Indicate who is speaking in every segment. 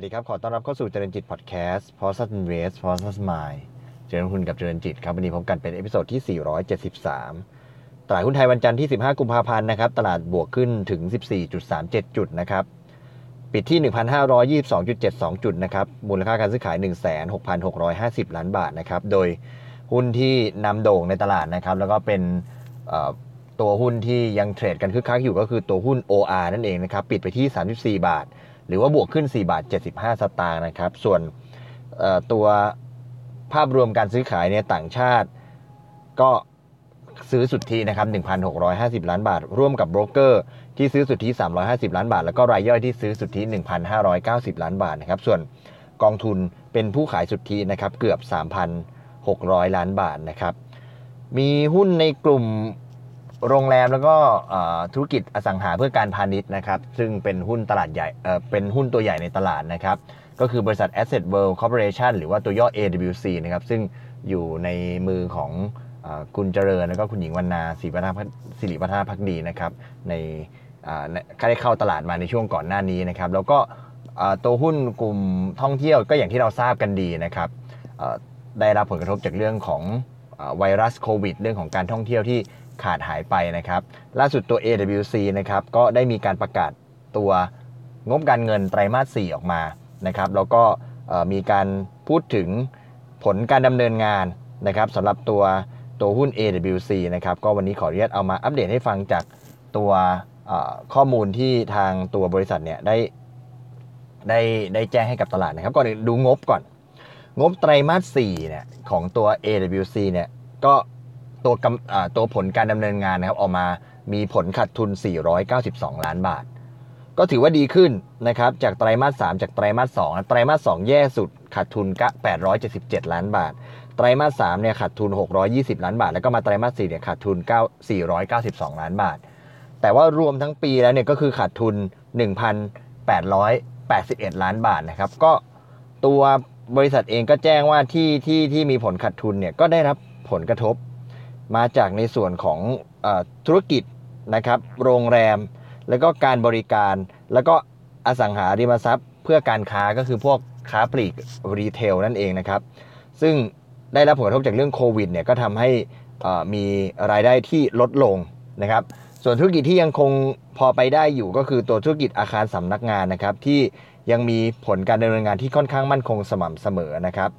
Speaker 1: สวัสดีครับ ขอต้อนรับเข้าสู่เจริญจิต podcast p o s t Invest p o s t Mind เจริญคุณกับเจริญจิตครับวันนี้พบกันเป็น episode ที่ 473 ตลาดหุ้นไทยวันจันทร์ที่ 15 กุมภาพันธ์นะครับ ตลาดบวกขึ้นถึง 14.37 จุดนะครับ ปิดที่ 1,522.72 จุดนะครับ มูลค่าการซื้อขาย 16,650 ล้านบาทนะครับ โดยหุ้นที่นำโด่งในตลาดนะครับ แล้วก็เป็นตัวหุ้นที่ยัง trade กันคึกคักอยู่ก็คือตัวหุ้น OR นั่นเองนะครับ ปิดไปที่ 34 บาท หรือว่าบวกขึ้น 4 บาท 75 สตางค์นะครับ ส่วนตัวภาพรวมการซื้อขายเนี่ยต่างชาติก็ซื้อสุทธินะครับ 1,650 ล้านบาท ร่วมกับโบรกเกอร์ที่ซื้อสุทธิ 350 ล้านบาท แล้วก็รายย่อยที่ซื้อสุทธิ 1,590 ล้านบาทนะครับ ส่วนกองทุนเป็นผู้ขายสุทธินะครับเกือบ 3,600 ล้านบาทนะครับ มีหุ้นในกลุ่ม โรงแรมแล้วก็ธุรกิจอสังหาเพื่อการพาณิชย์นะครับ ซึ่งเป็นหุ้นตลาดใหญ่เป็นหุ้นตัวใหญ่ในตลาดนะครับ ก็คือบริษัท Asset World Corporation หรือว่าตัวย่อ AWC นะครับ ซึ่งอยู่ในมือของคุณเจริญ แล้วก็คุณหญิงวรรณาศิริวัฒนศิริวัฒนพักดีนะครับ ในได้เข้าตลาดมาในช่วงก่อนหน้านี้นะครับ แล้วก็ตัวหุ้นกลุ่มท่องเที่ยวก็อย่างที่เราทราบกันดีนะครับได้รับผลกระทบจากเรื่องของไวรัสโควิด เรื่องของการท่องเที่ยวที่ ขาดหายไปนะครับ ล่าสุดตัว AWC นะครับก็ได้มีการประกาศตัวงบการเงินไตรมาส 4 ออกมานะครับ แล้วก็มีการพูดถึงผลการดำเนินงานนะครับสำหรับตัวตัวหุ้น AWC นะครับ ก็วันนี้ขออนุญาตเอามาอัปเดตให้ฟังจากตัวข้อมูลที่ทางตัวบริษัทเนี่ยได้ได้ได้แจ้งให้กับตลาดนะครับก่อนดูงบก่อน งบไตรมาส4เนี่ยของตัว AWC เนี่ยก็ ตัวตัวผลการดำเนินงานนะครับออกมามีผลขาดทุน 492 ล้านบาท ก็ถือว่าดีขึ้นนะครับจากไตรมาส 3 จากไตรมาส 2 ไตรมาส 2 แย่สุดขาดทุนก็877 ล้านบาท ไตรมาส 3 เนี่ยขาดทุน 620 ล้านบาท แล้วก็มาไตรมาส 4 เนี่ยขาดทุน 492 ล้านบาท แต่ว่ารวมทั้งปีแล้วเนี่ยก็คือขาดทุน 1,881 ล้านบาทนะครับก็ตัวบริษัทเองก็แจ้งว่าที่ที่ที่มีผลขาดทุนเนี่ยก็ได้รับผลกระทบ มาจากในส่วนของอธุรกิจนะครับ โรงแรม แล้วก็การบริการ แล้วก็อสังหาริมทรัพย์ เพื่อการค้าก็คือพวกค้าปลีกรีเทลนั่นเองนะครับ ซึ่งได้รับผลกระทบจากเรื่องโควิดเนี่ยก็ทำให้มีรายได้ที่ลดลงนะครับ ส่วนธุรกิจที่ยังคงพอไปได้อยู่ก็คือตัวธุรกิจอาคารสำนักงานนะครับ ที่ยังมีผลการดำเนินงานที่ค่อนข้างมั่นคงสม่ำเสมอนะครับ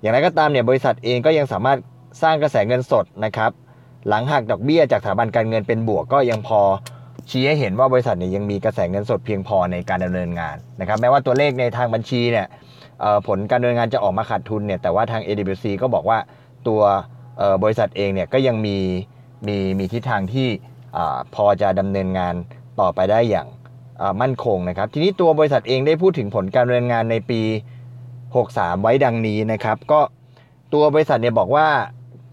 Speaker 1: อย่างไรก็ตามเนี่ยบริษัทเองก็ยังสามารถ สร้างกระแสเงินสดนะครับ หลังหักดอกเบี้ยจากสถาบันการเงินเป็นบวกก็ยังพอชี้ให้เห็นว่าบริษัทเนี่ยยังมีกระแสเงินสดเพียงพอในการดำเนินงานนะครับ แม้ว่าตัวเลขในทางบัญชีเนี่ยผลการดำเนินงานจะออกมาขาดทุนเนี่ยแต่ว่าทาง AWC ก็บอกว่าตัวบริษัทเองเนี่ยก็ยังมีมีมีทิศทางที่พอจะดำเนินงานต่อไปได้อย่างมั่นคงนะครับ ทีนี้ตัวบริษัทเองได้พูดถึงผลการดำเนินงานในปี 63 ไว้ดังนี้นะครับ ก็ตัวบริษัทเนี่ยบอกว่า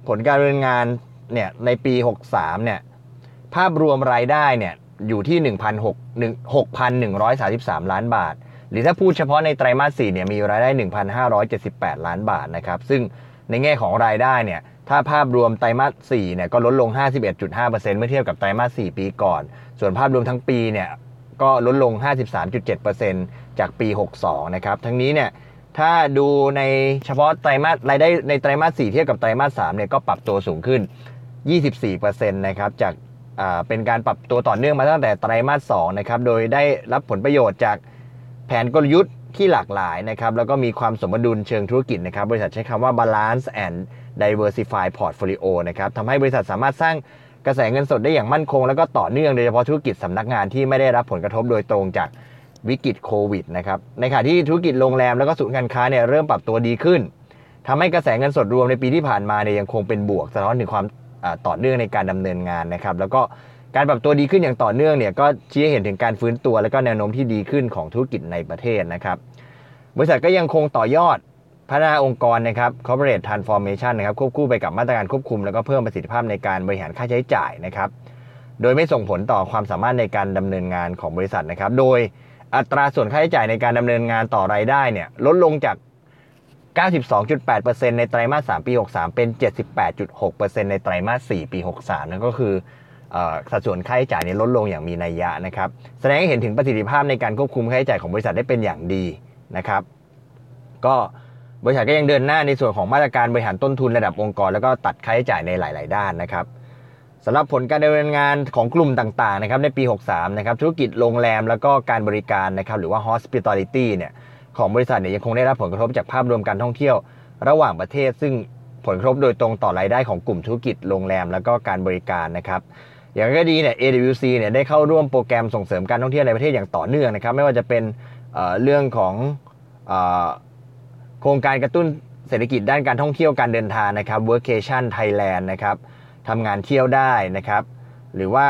Speaker 1: ผลการดำเนินงานเนี่ยในปี 63เนี่ยภาพรวมรายได้เนี่ยอยู่ที่ 6,133 ล้านบาท หรือถ้าพูดเฉพาะในไตรมาส4เนี่ยมีรายได้ 1,578 ล้านบาทนะครับซึ่งในแง่ของรายได้เนี่ยถ้าภาพรวมไตรมาส4เนี่ยก็ลดลง 51.5%เมื่อเทียบกับไตรมาส4ปีก่อน ส่วนภาพรวมทั้งปีเนี่ยก็ลดลง 53.7%จากปี 62 นะครับ ทั้งนี้เนี่ย ถ้าดูในเฉพาะไตรมาสรายได้ในไตรมาส4เทียบกับไตรมาส3เนี่ยก็ปรับตัวสูงขึ้น 24%นะครับจากเป็นการปรับตัวต่อเนื่องมาตั้งแต่ไตรมาส2นะครับโดยได้รับผลประโยชน์จากแผนกลยุทธ์ที่หลากหลายนะครับแล้วก็มีความสมดุลเชิงธุรกิจนะครับบริษัทใช้คำว่า balance and diversify portfolio นะครับทำให้บริษัทสามารถสร้างกระแสเงินสดได้อย่างมั่นคง แล้วก็ต่อเนื่องโดยเฉพาะธุรกิจสำนักงานที่ไม่ได้รับผลกระทบโดยตรงจาก วิกฤตโควิดนะครับในขณะที่ธุรกิจโรงแรมแล้วก็ศูนย์การค้าเนี่ยเริ่มปรับตัวดีขึ้นทำให้กระแสเงินสดรวมในปีที่ผ่านมาเนี่ยยังคงเป็นบวกสะท้อนถึงความต่อเนื่องในการดำเนินงานนะครับแล้วก็การปรับตัวดีขึ้นอย่างต่อเนื่องเนี่ยก็ชี้ให้เห็นถึงการฟื้นตัว และก็แนวโน้มที่ดีขึ้นของธุรกิจในประเทศนะครับบริษัทก็ยังคงต่อยอดพัฒนาองค์กรนะครับ corporate transformation นะครับควบคู่ไปกับมาตรการควบคุม แล้วก็เพิ่มประสิทธิภาพในการบริหารค่าใช้จ่ายนะครับ โดยไม่ส่งผลต่อความสามารถในการดำเนินงานของบริษัทนะครับ โดย อัตราส่วนค่าใช้จ่ายในการดำเนินงานต่อรายได้เนี่ยลดลงจาก 92.8%ในไตรมาส 3 ปี 63 เป็น 78.6%ในไตรมาส 4 ปี 63 นั่นก็คือสัดส่วนค่าใช้จ่ายนี้ลดลงอย่างมีนัยยะนะครับ แสดงให้เห็นถึงประสิทธิภาพในการควบคุมค่าใช้จ่ายของบริษัทได้เป็นอย่างดีนะครับ ก็บริษัทก็ยังเดินหน้าในส่วนของมาตรการบริหารต้นทุนระดับองค์กร แล้วก็ตัดค่าใช้จ่ายในหลาย ๆ ด้านนะครับ สำหรับผลการดำเนินงานของกลุ่มต่างๆนะครับในปี 63 นะครับธุรกิจโรงแรมแล้วก็การบริการนะครับหรือว่า hospitality เนี่ยของบริษัทเนี่ยยังคงได้รับผลกระทบจากภาพรวมการท่องเที่ยวระหว่างประเทศ ซึ่งผลกระทบโดยตรงต่อรายได้ของกลุ่มธุรกิจโรงแรมแล้วก็การบริการนะครับอย่างไรก็ดีเนี่ย AWC เนี่ยได้เข้าร่วมโปรแกรมส่งเสริมการท่องเที่ยวในประเทศอย่างต่อเนื่องนะครับไม่ว่าจะเป็นเเรื่องของโครงการกระตุ้นเศรษฐกิจด้านการท่องเที่ยวการเดินทางนะครับ Workation Thailand นะครับ ทำงานเที่ยวได้นะครับ หรือว่า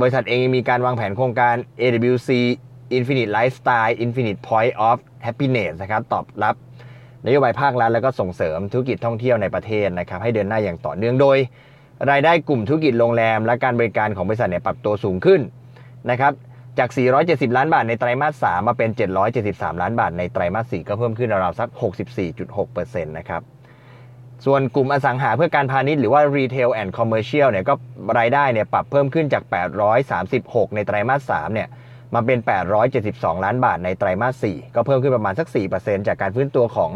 Speaker 1: บริษัทเองมีการวางแผนโครงการ AWC Infinite Lifestyle Infinite Point of Happiness นะครับ ตอบรับนโยบายภาครัฐแล้วก็ส่งเสริมธุรกิจท่องเที่ยวในประเทศนะครับ ให้เดินหน้าอย่างต่อเนื่องโดย รายได้กลุ่มธุรกิจโรงแรม และการบริการของบริษัทเนี่ยปรับตัวสูงขึ้นนะครับจาก 470 ล้านบาทในไตรมาส 3 มาเป็น 773 ล้านบาทในไตรมาส 4 ก็เพิ่มขึ้นราวๆสัก 64.6%นะครับ ส่วนกลุ่มอสังหาเพื่อการพาณิชย์หรือว่า Retail and Commercial เนี่ยก็รายได้เนี่ยปรับเพิ่มขึ้นจาก 836 ในไตรมาส 3 เนี่ยมาเป็น 872 ล้านบาทในไตรมาส 4 ก็เพิ่มขึ้นประมาณสัก 4%จากการฟื้นตัวของ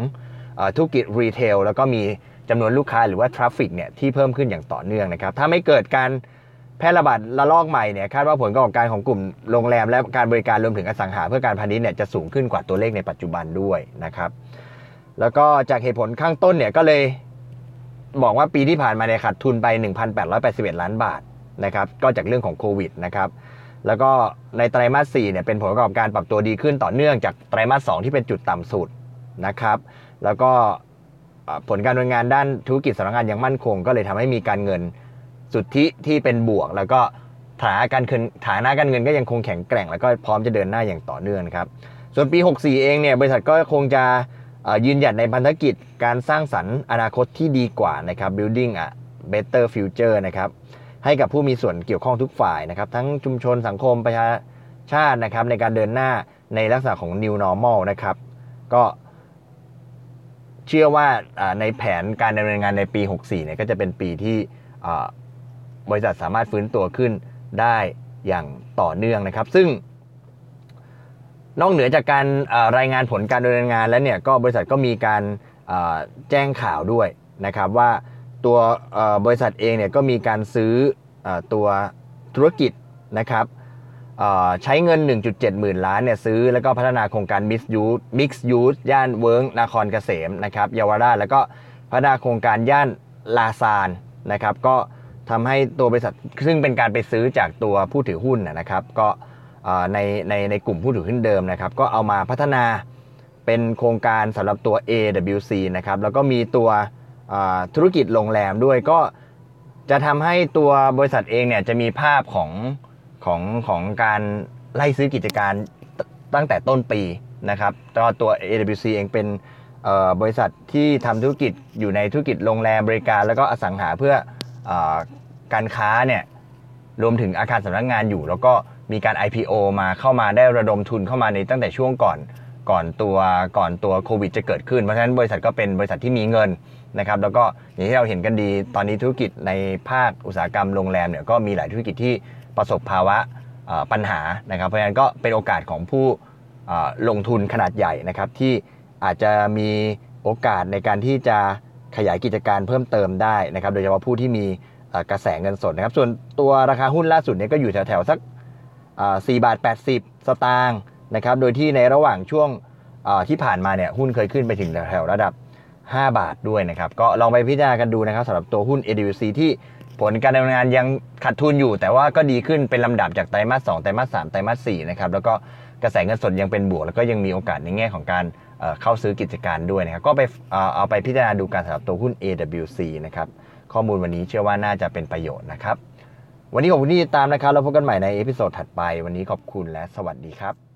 Speaker 1: ธุรกิจ retail แล้วก็มีจำนวนลูกค้าหรือว่า traffic เนี่ยที่เพิ่มขึ้นอย่างต่อเนื่องนะครับ ถ้าไม่เกิดการแพร่ระบาดระลอกใหม่เนี่ยคาดว่าผลประกอบการของกลุ่มโรงแรม และการบริการรวมถึงอสังหาเพื่อการพาณิชย์เนี่ยจะสูงขึ้นกว่าตัวเลขในปัจจุบันด้วยนะครับ แล้วก็จากเหตุผลข้างต้นเนี่ยก็เลย บอกว่าปีที่ผ่านมาเนี่ยขาดทุนไป 1,881 ล้านบาทนะครับก็จากเรื่องของโควิดนะครับแล้วก็ในไตรมาส4เนี่ยเป็นผลประกอบการปรับตัวดีขึ้นต่อเนื่องจากไตรมาส2ที่เป็นจุดต่ำสุดนะครับ แล้วก็ผลการดำเนินงานด้านธุรกิจสำนักงานยังมั่นคง ก็เลยทำให้มีการเงินสุทธิที่เป็นบวก แล้วก็ฐานะการเงินฐานะการเงินก็ยังคงแข็งแกร่ง แล้วก็พร้อมจะเดินหน้าอย่างต่อเนื่องครับ ส่วนปี 64 เองเนี่ยบริษัทก็คงจะ ยืนหยัดในพันธกิจการสร้างสรรค์อนาคตที่ดีกว่านะครับ building a better future นะครับให้กับผู้มีส่วนเกี่ยวข้องทุกฝ่ายนะครับ ทั้งชุมชนสังคมประชาชาตินะครับ ในการเดินหน้าในลักษณะของ new normal นะครับ ก็เชื่อว่าในแผนการดำเนินงานในปี 64เนี่ยก็จะเป็นปีที่บริษัทสามารถฟื้นตัวขึ้นได้อย่างต่อเนื่องนะครับ ซึ่ง นอกเหนือจากการรายงานผลการดำเนินงานแล้วเนี่ยก็บริษัทก็มีการแจ้งข่าวด้วยนะครับว่าตัวบริษัทเองเนี่ยก็มีการซื้อตัวธุรกิจนะครับใช้เงิน 1.7 หมื่นล้านเนี่ยซื้อแล้วก็พัฒนาโครงการ Mix Use Mix Use ย่านเวิร์งนครเกษมนะครับเยาวราชแล้วก็พัฒนาโครงการย่านลาซานนะครับก็ทำให้ตัวบริษัทซึ่งเป็นการไปซื้อจากตัวผู้ถือหุ้นนะครับก็ ในในในกลุ่มผู้ถือหุ้นเดิมนะครับ ก็เอามาพัฒนาเป็นโครงการสำหรับตัว AWC นะครับ แล้วก็มีตัวธุรกิจโรงแรมด้วยก็จะทำให้ตัวบริษัทเองเนี่ยจะมีภาพของของของการไล่ซื้อกิจการตั้งแต่ต้นปีนะครับตัวตัว AWC เองเป็นบริษัทที่ทำธุรกิจอยู่ในธุรกิจโรงแรมบริการแล้วก็อสังหาเพื่ออการค้าเนี่ยรวมถึงอาคารสำนักงงานอยู่ แล้วก็ มีการ IPO มาเข้ามาได้ระดมทุนเข้ามาในตั้งแต่ช่วงก่อนก่อนตัวก่อนตัวโควิดจะเกิดขึ้น เพราะฉะนั้นบริษัทก็เป็นบริษัทที่มีเงินนะครับแล้วก็อย่างที่เราเห็นกันดีตอนนี้ธุรกิจในภาคอุตสาหกรรมโรงแรมเนี่ยก็มีหลายธุรกิจที่ประสบภาวะปัญหานะครับ เพราะฉะนั้นก็เป็นโอกาสของผู้ลงทุนขนาดใหญ่นะครับที่อาจจะมีโอกาสในการที่จะขยายกิจการเพิ่มเติมได้นะครับ โดยเฉพาะผู้ที่มีกระแสเงินสดนะครับ ส่วนตัวราคาหุ้นล่าสุดเนี่ยก็อยู่แถวๆสัก 4บาท 80 สตางค์นะครับ โดยที่ในระหว่างช่วงที่ผ่านมาเนี่ยหุ้นเคยขึ้นไปถึงแถวระดับ 5 บาทด้วยนะครับ ก็ลองไปพิจารณากันดูนะครับสำหรับตัวหุ้น AWC ที่ผลการดำเนินงานยังขาดทุนอยู่ แต่ว่าก็ดีขึ้นเป็นลำดับจากไตรมาส 2 ไตรมาส 3 ไตรมาส 4 นะครับ แล้วก็กระแสเงินสดยังเป็นบวก แล้วก็ยังมีโอกาสในแง่ของการเข้าซื้อกิจการด้วยนะครับ ก็ไปเอาไปพิจารณาดูการสำหรับตัวหุ้น AWC นะครับ ข้อมูลวันนี้เชื่อว่าน่าจะเป็นประโยชน์นะครับ วันนี้ขอบคุณที่ติดตามนะครับเราพบกันใหม่ใน episode ถัดไป วันนี้ขอบคุณและสวัสดีครับ